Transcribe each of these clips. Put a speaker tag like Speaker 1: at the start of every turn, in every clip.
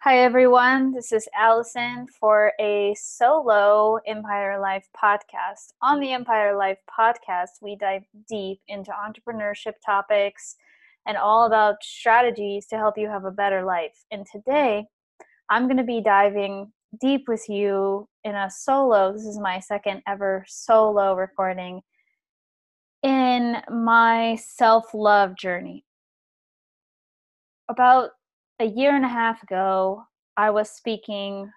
Speaker 1: Hi, everyone. This is Allison for a solo Empire Life podcast. On the Empire Life podcast, we dive deep into entrepreneurship topics and all about strategies to help you have a better life. And today, I'm going to be diving deep with you in a solo. This is my second ever solo recording in my self love journey. About a year and a half ago, I was speaking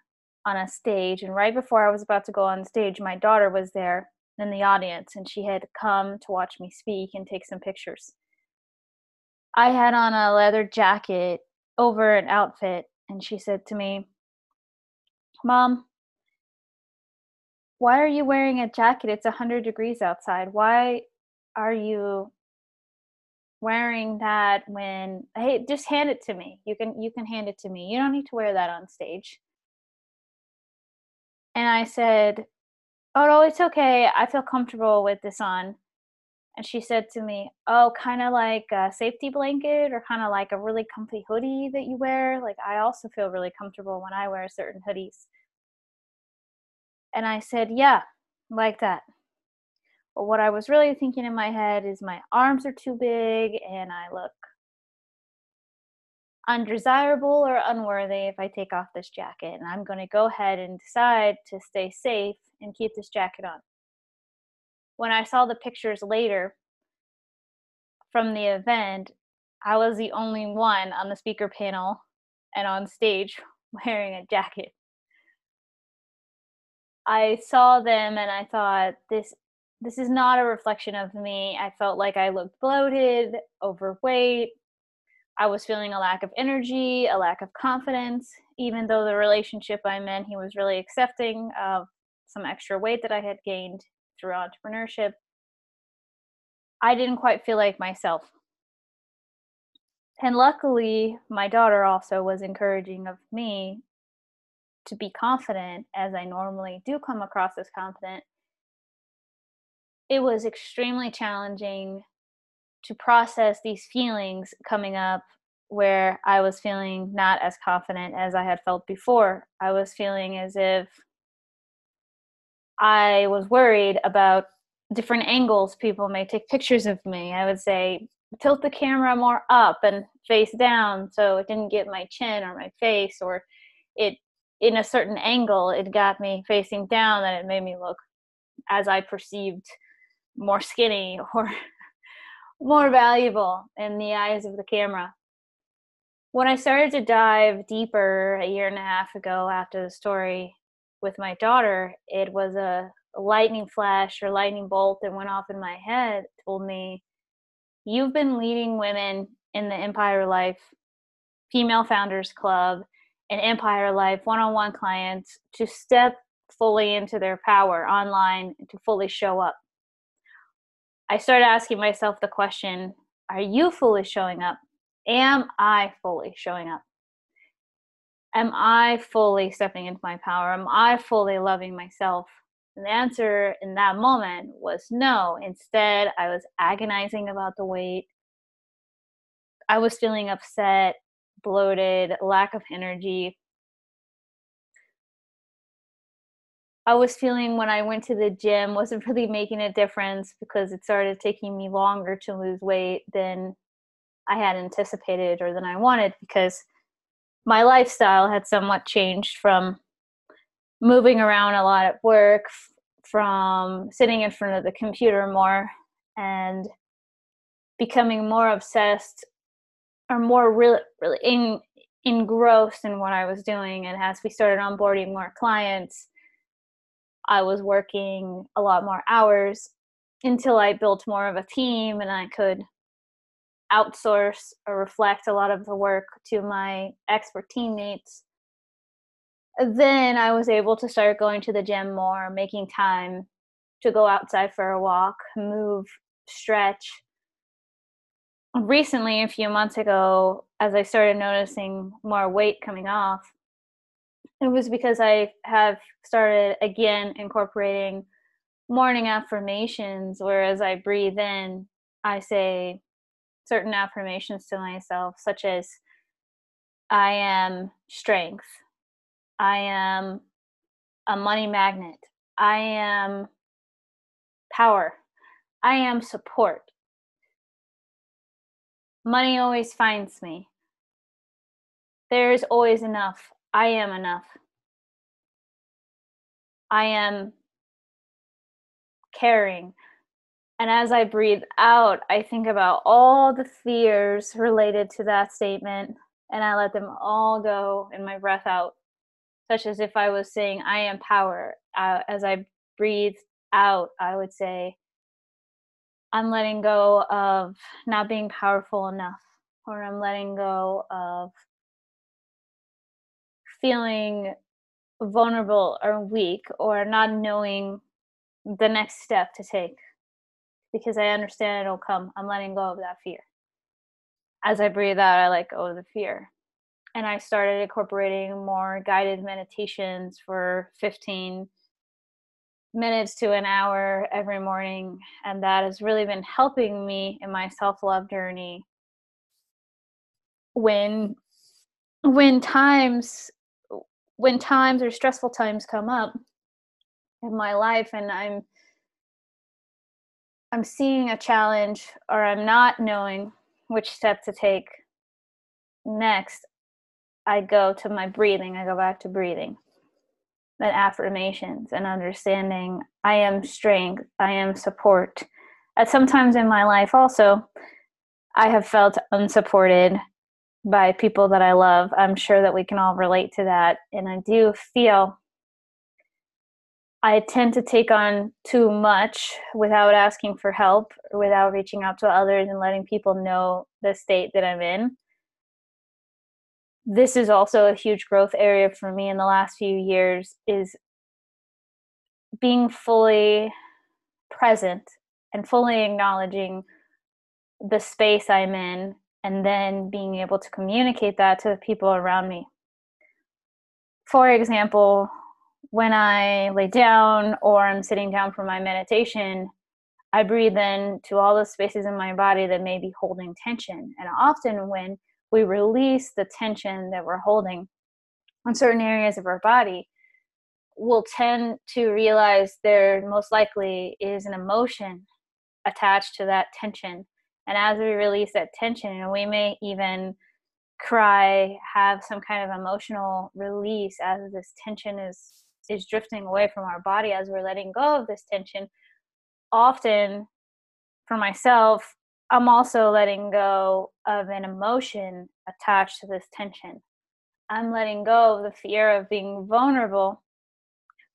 Speaker 1: on a stage, and right before I was about to go on stage, my daughter was there in the audience, and she had come to watch me speak and take some pictures. I had on a leather jacket over an outfit, and she said to me, Mom, why are you wearing a jacket? It's 100 degrees outside. Why are you wearing that when hey just hand it to me. You can you can hand it to me. You don't need to wear that on stage. And i said oh no it's okay. I feel comfortable with this on. And she said to me oh kind of like a safety blanket or kind of like a really comfy hoodie that you wear. Like i also feel really comfortable when i wear certain hoodies. And i said yeah like that but what I was really thinking in my head is my arms are too big and I look undesirable or unworthy if I take off this jacket. And I'm going to go ahead and decide to stay safe and keep this jacket on. When I saw the pictures later from the event, I was the only one on the speaker panel and on stage wearing a jacket. I saw them and I thought, this this is not a reflection of me. I felt like I looked bloated, overweight. I was feeling a lack of energy, a lack of confidence, even though the relationship I'm in, he was really accepting of some extra weight that I had gained through entrepreneurship. I didn't quite feel like myself. And luckily, my daughter also was encouraging of me to be confident as I normally do come across as confident it was extremely challenging to process these feelings coming up where I was feeling not as confident as I had felt before. I was feeling as if I was worried about different angles people may take pictures of me. I would say, tilt the camera more up and face down so it didn't get my chin or my face, or it in a certain angle, it got me facing down and it made me look as I perceived more skinny or more valuable in the eyes of the camera. When I started to dive deeper a year and a half ago after the story with my daughter, it was a, lightning flash or lightning bolt that went off in my head told me, You've been leading women in the Empire Life Female Founders Club and Empire Life one on one clients to step fully into their power online to fully show up I started asking myself the question Are you fully showing up? Am I fully showing up? Am I fully stepping into my power? Am I fully loving myself? And the answer in that moment was no. Instead, I was agonizing about the weight. I was feeling upset, bloated, lack of energy. I was feeling when I went to the gym wasn't really making a difference because it started taking me longer to lose weight than I had anticipated or than I wanted because my lifestyle had somewhat changed from moving around a lot at work, from sitting in front of the computer more, and becoming more obsessed or more really, really in, engrossed in what I was doing. And as we started onboarding more clients, I was working a lot more hours until I built more of a team and I could outsource or reflect a lot of the work to my expert teammates. Then I was able to start going to the gym more, making time to go outside for a walk, move, stretch. Recently, a few months ago, as I started noticing more weight coming off, it was because I have started again incorporating morning affirmations, whereas I breathe in, I say certain affirmations to myself, such as, I am strength. I am a money magnet. I am power. I am support. Money always finds me. There is always enough. I am enough. I am caring. And as I breathe out, I think about all the fears related to that statement and I let them all go in my breath out, such as if I was saying, I am power. Uh, as I breathe out, I would say, I'm letting go of not being powerful enough, or I'm letting go of feeling vulnerable or weak, or not knowing the next step to take because I understand it'll come. I'm letting go of that fear. As I breathe out, I let go of the fear. And I started incorporating more guided meditations for 15 minutes to an hour every morning. And that has really been helping me in my self love journey. When when times when times or stressful times come up in my life and I'm I'm seeing a challenge or I'm not knowing which step to take next, I go to my breathing. I go back to breathing. Then affirmations and understanding I am strength, I am support. At sometimes in my life also, I have felt unsupported by people that I love. I'm sure that we can all relate to that. And I do feel I tend to take on too much without asking for help, without reaching out to others and letting people know the state that I'm in. This is also a huge growth area for me in the last few years is being fully present and fully acknowledging the space I'm in and then being able to communicate that to the people around me. For example, when I lay down or I'm sitting down for my meditation, I breathe in to all the spaces in my body that may be holding tension. And often, when we release the tension that we're holding on certain areas of our body, we'll tend to realize there most likely is an emotion attached to that tension. And as we release that tension, we may even cry, have some kind of emotional release as this tension is is drifting away from our body as we're letting go of this tension often for myself i'm also letting go of an emotion attached to this tension. I'm letting go of the fear of being vulnerable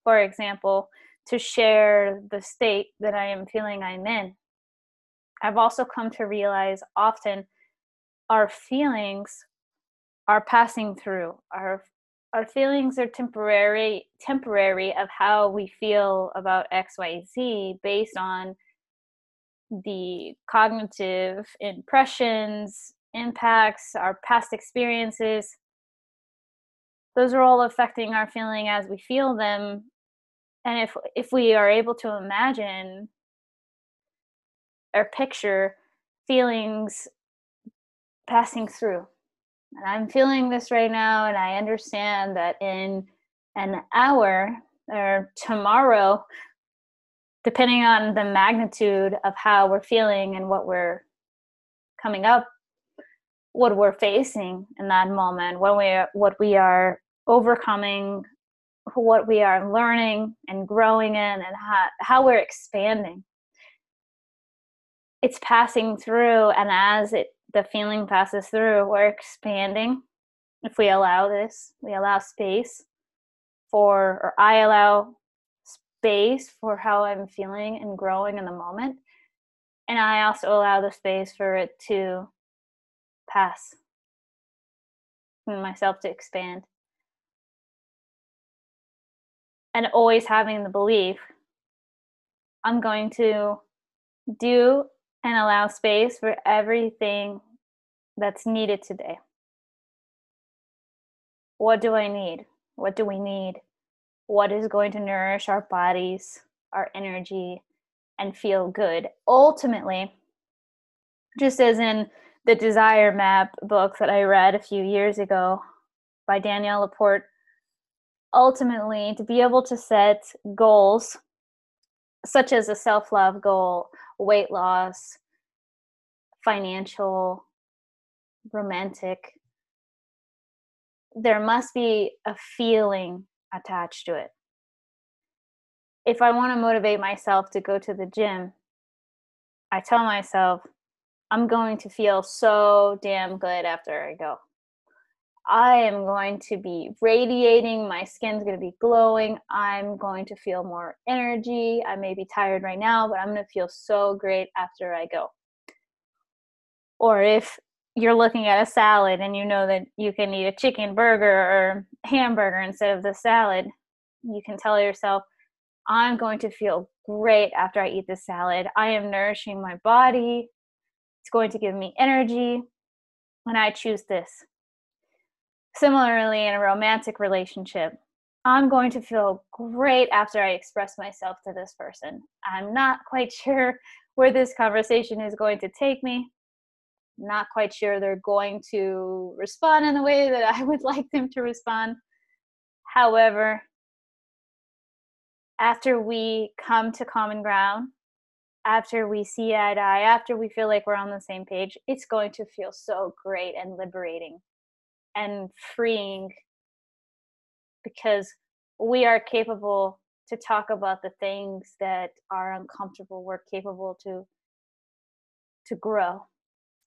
Speaker 1: for example to share the state that i am feeling i'm in i've also come to realize often our feelings are passing through. Our our feelings are temporary temporary of how we feel about xyz based on the cognitive impressions impacts our past experiences. Those are all affecting our feeling as we feel them. And if if we are able to imagine or picture feelings passing through and I'm feeling this right now, and I understand that in an hour or tomorrow, depending on the magnitude of how we're feeling and what we're coming up, what we're facing in that moment, what we are, what we are overcoming, what we are learning and growing in, and how, how we're expanding. It's passing through, and as it the feeling passes through, we're expanding. If we allow this, we allow space for, or I allow space for how I'm feeling and growing in the moment. And I also allow the space for it to pass and myself to expand. And always having the belief I'm going to do and allow space for everything that's needed today. What do I need? What do we need? What is going to nourish our bodies, our energy, and feel good? Ultimately, just as in the Desire Map book that I read a few years ago by Danielle LaPorte. Ultimately, to be able to set goals such as a self love goal, weight loss, financial, romantic, there must be a feeling attached to it. If I want to motivate myself to go to the gym, I tell myself, I'm going to feel so damn good after I go. I am going to be radiating. My skin's going to be glowing. I'm going to feel more energy. I may be tired right now, but I'm going to feel so great after I go. Or if you're looking at a salad and you know that you can eat a chicken burger or hamburger instead of the salad, you can tell yourself, I'm going to feel great after I eat this salad. I am nourishing my body. It's going to give me energy. And I choose this. Similarly, in a romantic relationship, I'm going to feel great after I express myself to this person. I'm not quite sure where this conversation is going to take me. not quite sure they're going to respond in the way that I would like them to respond. However, after we come to common ground, after we see eye to eye, after we feel like we're on the same page, it's going to feel so great and liberating and freeing because we are capable to talk about the things that are uncomfortable. We're capable to to grow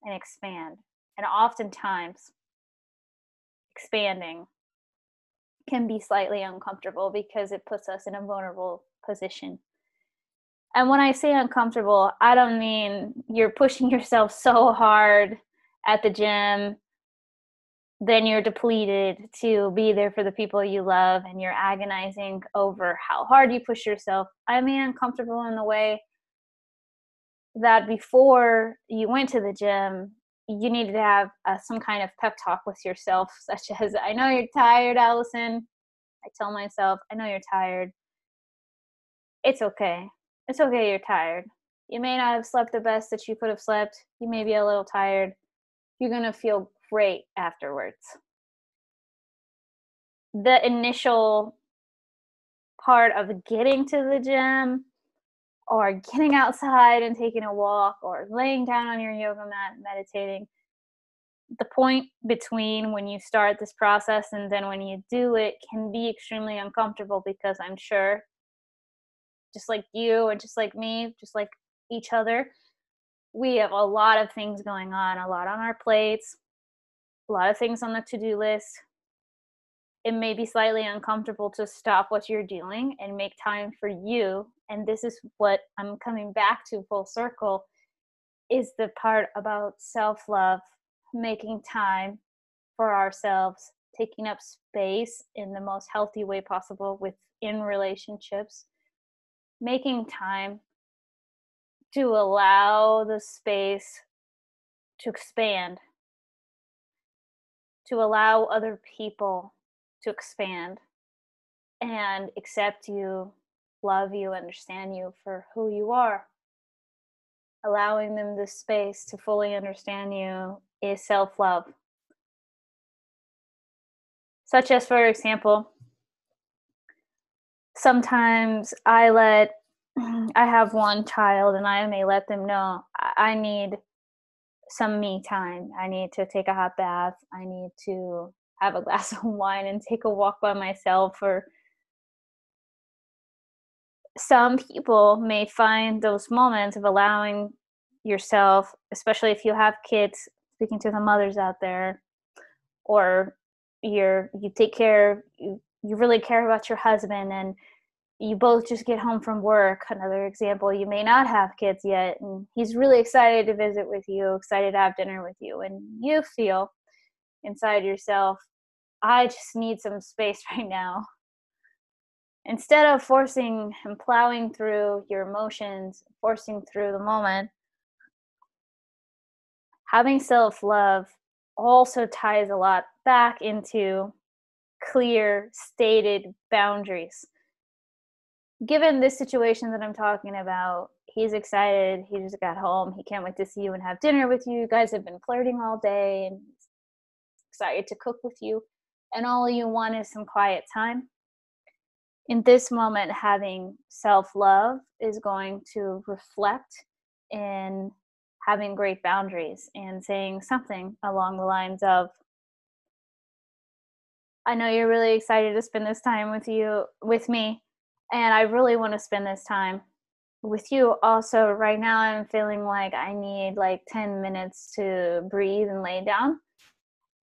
Speaker 1: and expand and oftentimes expanding can be slightly uncomfortable because it puts us in a vulnerable position. And when i say uncomfortable i don't mean you're pushing yourself so hard at the gym then you're depleted to be there for the people you love and you're agonizing over how hard you push yourself. I mean, uncomfortable in the way that before you went to the gym, you needed to have uh, some kind of pep talk with yourself, such as, I know you're tired, Allison. I tell myself, I know you're tired. It's okay. It's okay, you're tired. You may not have slept the best that you could have slept. You may be a little tired. You're going to feel great afterwards. The initial part of getting to the gym or getting outside and taking a walk or laying down on your yoga mat meditating the point between when you start this process and then when you do it can be extremely uncomfortable because i'm sure just like you and just like me just like each other we have a lot of things going on a lot on our plates a lot of things on the to-do list. It may be slightly uncomfortable to stop what you're doing and make time for you and this is what i'm coming back to full circle is the part about self-love making time for ourselves taking up space in the most healthy way possible within relationships making time to allow the space to expand to allow other people to expand and accept you, love you, understand you for who you are. Allowing them the space to fully understand you is self love. Such as, for example, sometimes I let, I have one child and I may let them know I need some me time. I need to take a hot bath. I need to have a glass of wine and take a walk by myself or some people may find those moments of allowing yourself, especially if you have kids, speaking to the mothers out there, or you're you take care you, you really care about your husband and you both just get home from work another example you may not have kids yet and he's really excited to visit with you excited to have dinner with you and you feel inside yourself i just need some space right now. Instead of forcing and plowing through your emotions forcing through the moment having self-love also ties a lot back into clear stated boundaries given this situation that I'm talking about, he's excited. He just got home. He can't wait to see you and have dinner with you. You guys have been flirting all day and excited to cook with you. And all you want is some quiet time. In this moment, having self love is going to reflect in having great boundaries and saying something along the lines of, I know you're really excited to spend this time with you, with me, and I really want to spend this time with you. Also, right now, I'm feeling like I need like 10 minutes to breathe and lay down.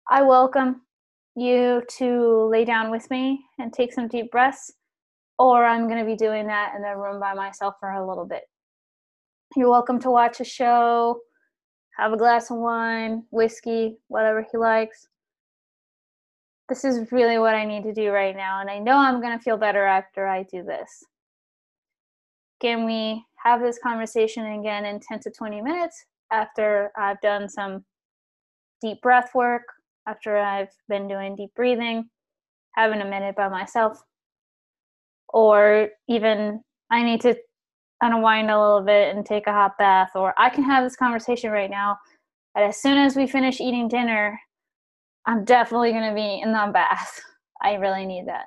Speaker 1: I welcome you to lay down with me and take some deep breaths, or I'm going to be doing that in the room by myself for a little bit. You're welcome to watch a show, have a glass of wine, whiskey, whatever he likes. This is really what I need to do right now, and I know I'm going to feel better after I do this. Can we have this conversation again in 10 to 20 minutes after I've done some deep breath work, after I've been doing deep breathing, having a minute by myself? Or even I need to unwind a little bit and take a hot bath, or I can have this conversation right now. But as soon as we finish eating dinner, I'm definitely going to be in the bath. I really need that.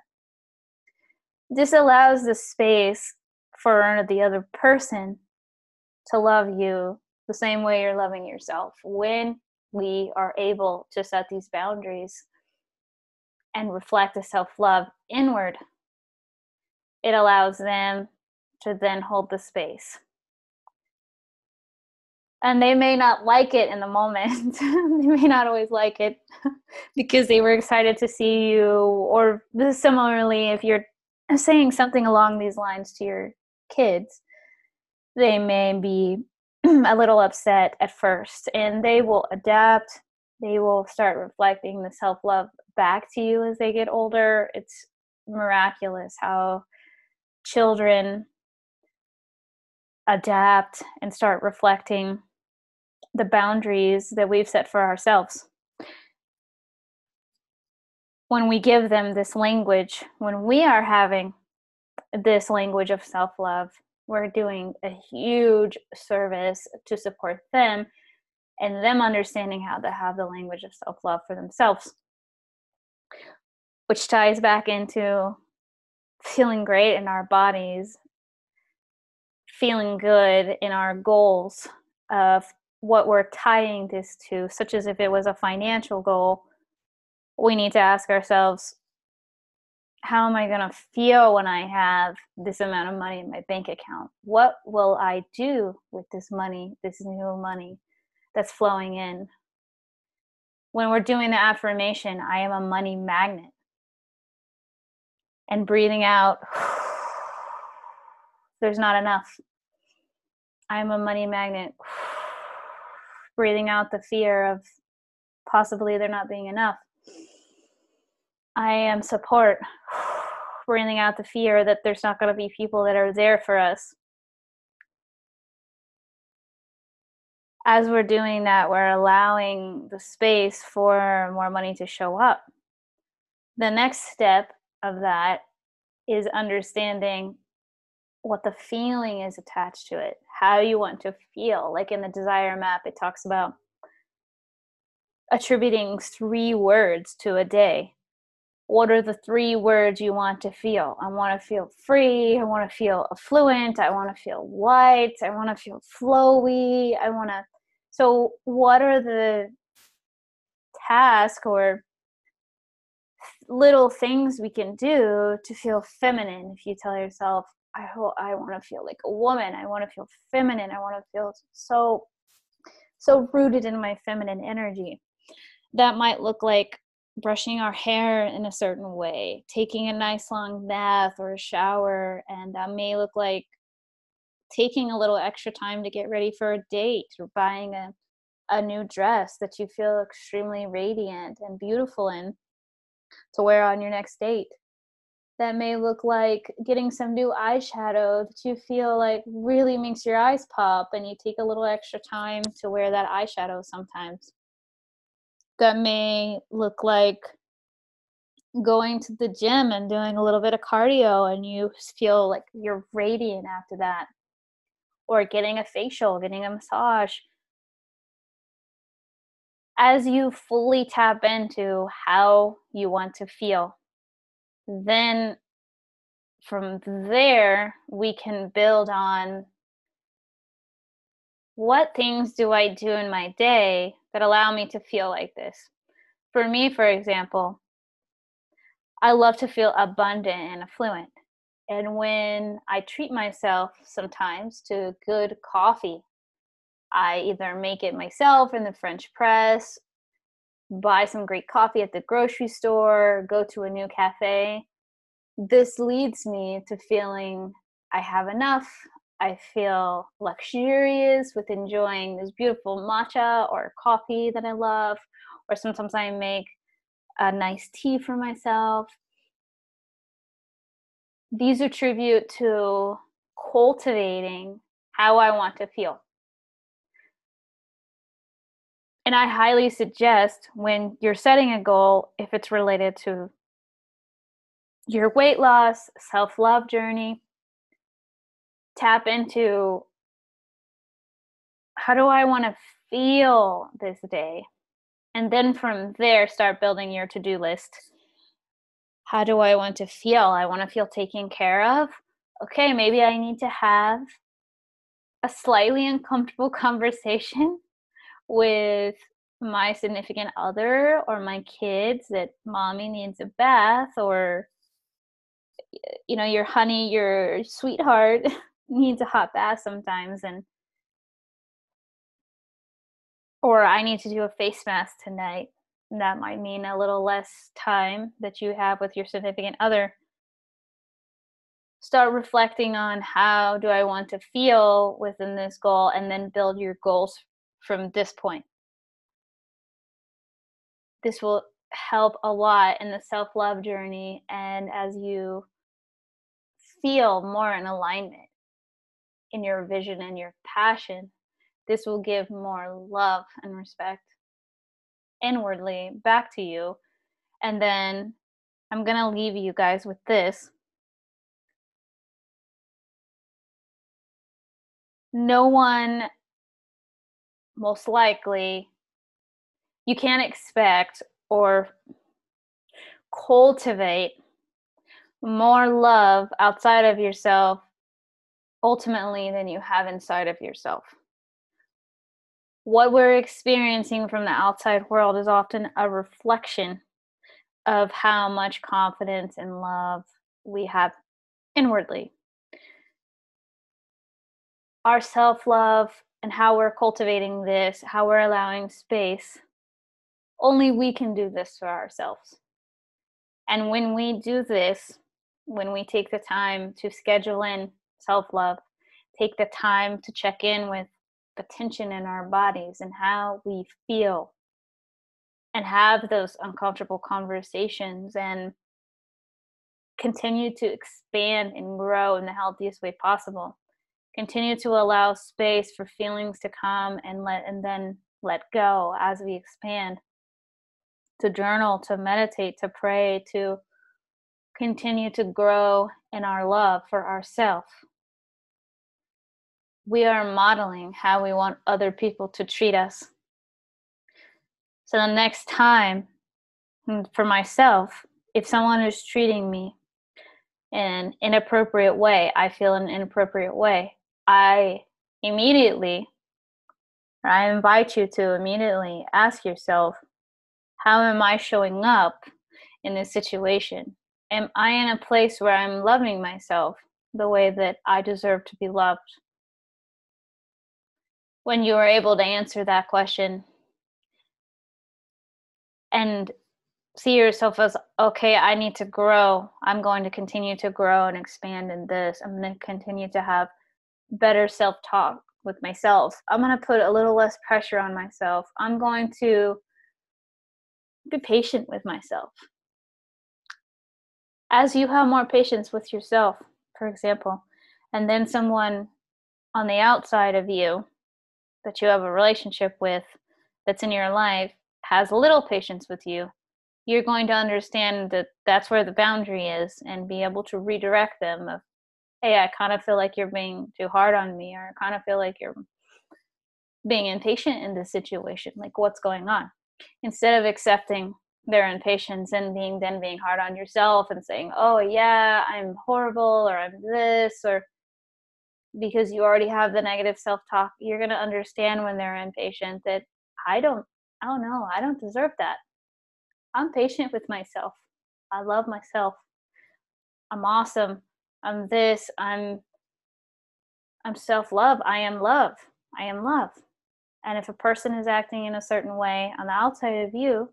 Speaker 1: This allows the space for the other person to love you the same way you're loving yourself. When we are able to set these boundaries and reflect the self love inward, it allows them to then hold the space. And they may not like it in the moment. they may not always like it because they were excited to see you. Or similarly, if you're saying something along these lines to your kids, they may be a little upset at first and they will adapt. They will start reflecting the self love back to you as they get older. It's miraculous how children adapt and start reflecting the boundaries that we've set for ourselves. When we give them this language, when we are having this language of self love, we're doing a huge service to support them and them understanding how to have the language of self love for themselves, which ties back into feeling great in our bodies feeling good in our goals of what we're tying this to, such as if it was a financial goal, we need to ask ourselves, how am I going to feel when I have this amount of money in my bank account? What will I do with this money, this new money that's flowing in? When we're doing the affirmation, I am a money magnet. And breathing out, there's not enough. I'm a money magnet. Breathing out the fear of possibly there not being enough. I am support. Breathing out the fear that there's not going to be people that are there for us. As we're doing that, we're allowing the space for more money to show up. The next step of that is understanding what the feeling is attached to it, how you want to feel. Like in the desire map, it talks about attributing three words to a day. What are the three words you want to feel? I want to feel free. I want to feel affluent. I want to feel light. I want to feel flowy. I want to. So, what are the tasks or little things we can do to feel feminine if you tell yourself I hope I want to feel like a woman. I want to feel feminine. I want to feel so so rooted in my feminine energy. That might look like brushing our hair in a certain way, taking a nice long bath or a shower, and that may look like taking a little extra time to get ready for a date or buying a a new dress that you feel extremely radiant and beautiful in to wear on your next date that may look like getting some new eyeshadow that you feel like really makes your eyes pop and you take a little extra time to wear that eyeshadow sometimes. That may look like going to the gym and doing a little bit of cardio and you feel like you're radiant after that. or getting a facial, getting a massage. As you fully tap into how you want to feel, then from there, we can build on what things do I do in my day that allow me to feel like this. For me, for example, I love to feel abundant and affluent. And when I treat myself sometimes to good coffee, I either make it myself in the French press, buy some great coffee at the grocery store, go to a new cafe. This leads me to feeling I have enough. I feel luxurious with enjoying this beautiful matcha or coffee that I love. Or sometimes I make a nice tea for myself these attribute to cultivating how I want to feel. And I highly suggest when you're setting a goal, if it's related to your weight loss, self love journey, tap into how do I want to feel this day? And then from there, start building your to do list how do I want to feel? I want to feel taken care of. Okay, maybe I need to have a slightly uncomfortable conversation with my significant other or my kids that mommy needs a bath or you know your honey your sweetheart needs a hot bath sometimes and or i need to do a face mask tonight. That might mean a little less time that you have with your significant other. Start reflecting on how do i want to feel within this goal and then build your goals from this point this will help a lot in the self-love journey and as you feel more in alignment in your vision and your passion this will give more love and respect inwardly back to you. And then I'm going to leave you guys with this. No one, most likely, you can't expect or cultivate more love outside of yourself ultimately than you have inside of yourself what we're experiencing from the outside world is often a reflection of how much confidence and love we have inwardly. Our self love and how we're cultivating this, how we're allowing space, only we can do this for ourselves. And when we do this, when we take the time to schedule in self love, take the time to check in with the tension in our bodies and how we feel and have those uncomfortable conversations and continue to expand and grow in the healthiest way possible continue to allow space for feelings to come and let and then let go as we expand to journal to meditate to pray to continue to grow in our love for ourselves we are modeling how we want other people to treat us. So the next time, mm, for myself, if someone is treating me in an inappropriate way, I feel an inappropriate way, I immediately, I invite you to immediately ask yourself, how am I showing up in this situation? Am I in a place where I'm loving myself the way that I deserve to be loved? when you are able to answer that question and see yourself as okay i need to grow i'm going to continue to grow and expand in this i'm going to continue to have better self-talk with myself. I'm going to put a little less pressure on myself. I'm going to be patient with myself. As you have more patience with yourself for example and then someone on the outside of you that you have a relationship with that's in your life has a little patience with you, you're going to understand that that's where the boundary is and be able to redirect them of hey, I kind of feel like you're being too hard on me, or I kind of feel like you're being impatient in this situation. Like, what's going on? Instead of accepting their impatience and being then being hard on yourself and saying, oh, yeah, I'm horrible, or I'm this, or because you already have the negative self talk, you're going to understand when they're impatient that I don't, I don't know, I don't deserve that. I'm patient with myself. I love myself. I'm awesome. I'm this. I'm I'm self-love. I am love. I am love. And if a person is acting in a certain way on the outside of you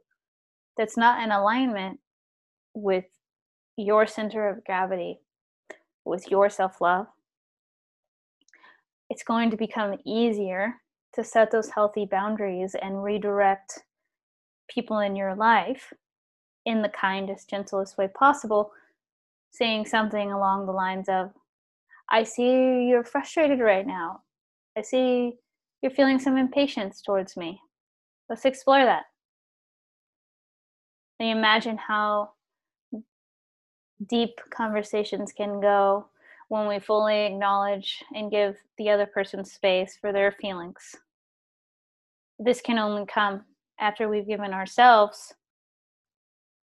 Speaker 1: that's not in alignment with your center of gravity, with your self-love, it's going to become easier to set those healthy boundaries and redirect people in your life in the kindest, gentlest way possible, saying something along the lines of, I see you're frustrated right now. I see you're feeling some impatience towards me. Let's explore that. And imagine how deep conversations can go when we fully acknowledge and give the other person space for their feelings. This can only come after we've given ourselves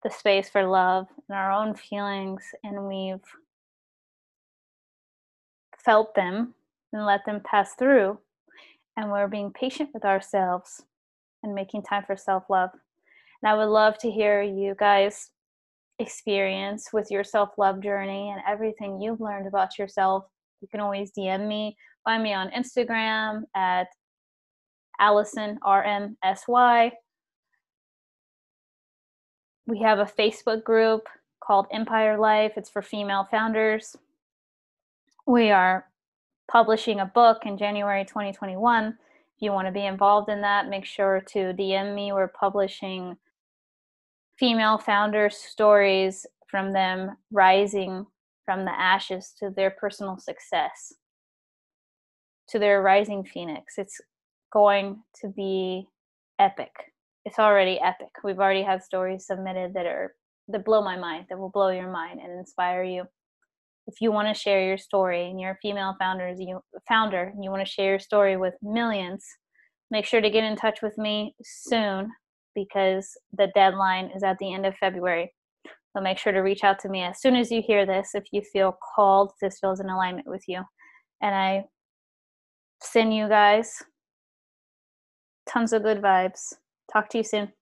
Speaker 1: the space for love and our own feelings and we've felt them and let them pass through and we're being patient with ourselves and making time for self-love. And i would love to hear you guys experience with your self-love journey and everything you've learned about yourself. You can always dm me find me on instagram at allison rmsy we have a Facebook group called Empire Life. It's for female founders. We are publishing a book in January 2021. If you want to be involved in that, make sure to DM me. We're publishing female founders' stories from them rising from the ashes to their personal success, to their rising phoenix. It's going to be epic it's already epic. We've already had stories submitted that are that blow my mind, that will blow your mind and inspire you. If you want to share your story and you're a female founder, you founder, and you want to share your story with millions, make sure to get in touch with me soon because the deadline is at the end of February. So make sure to reach out to me as soon as you hear this if you feel called, this feels in alignment with you. And I send you guys tons of good vibes. Talk to you soon.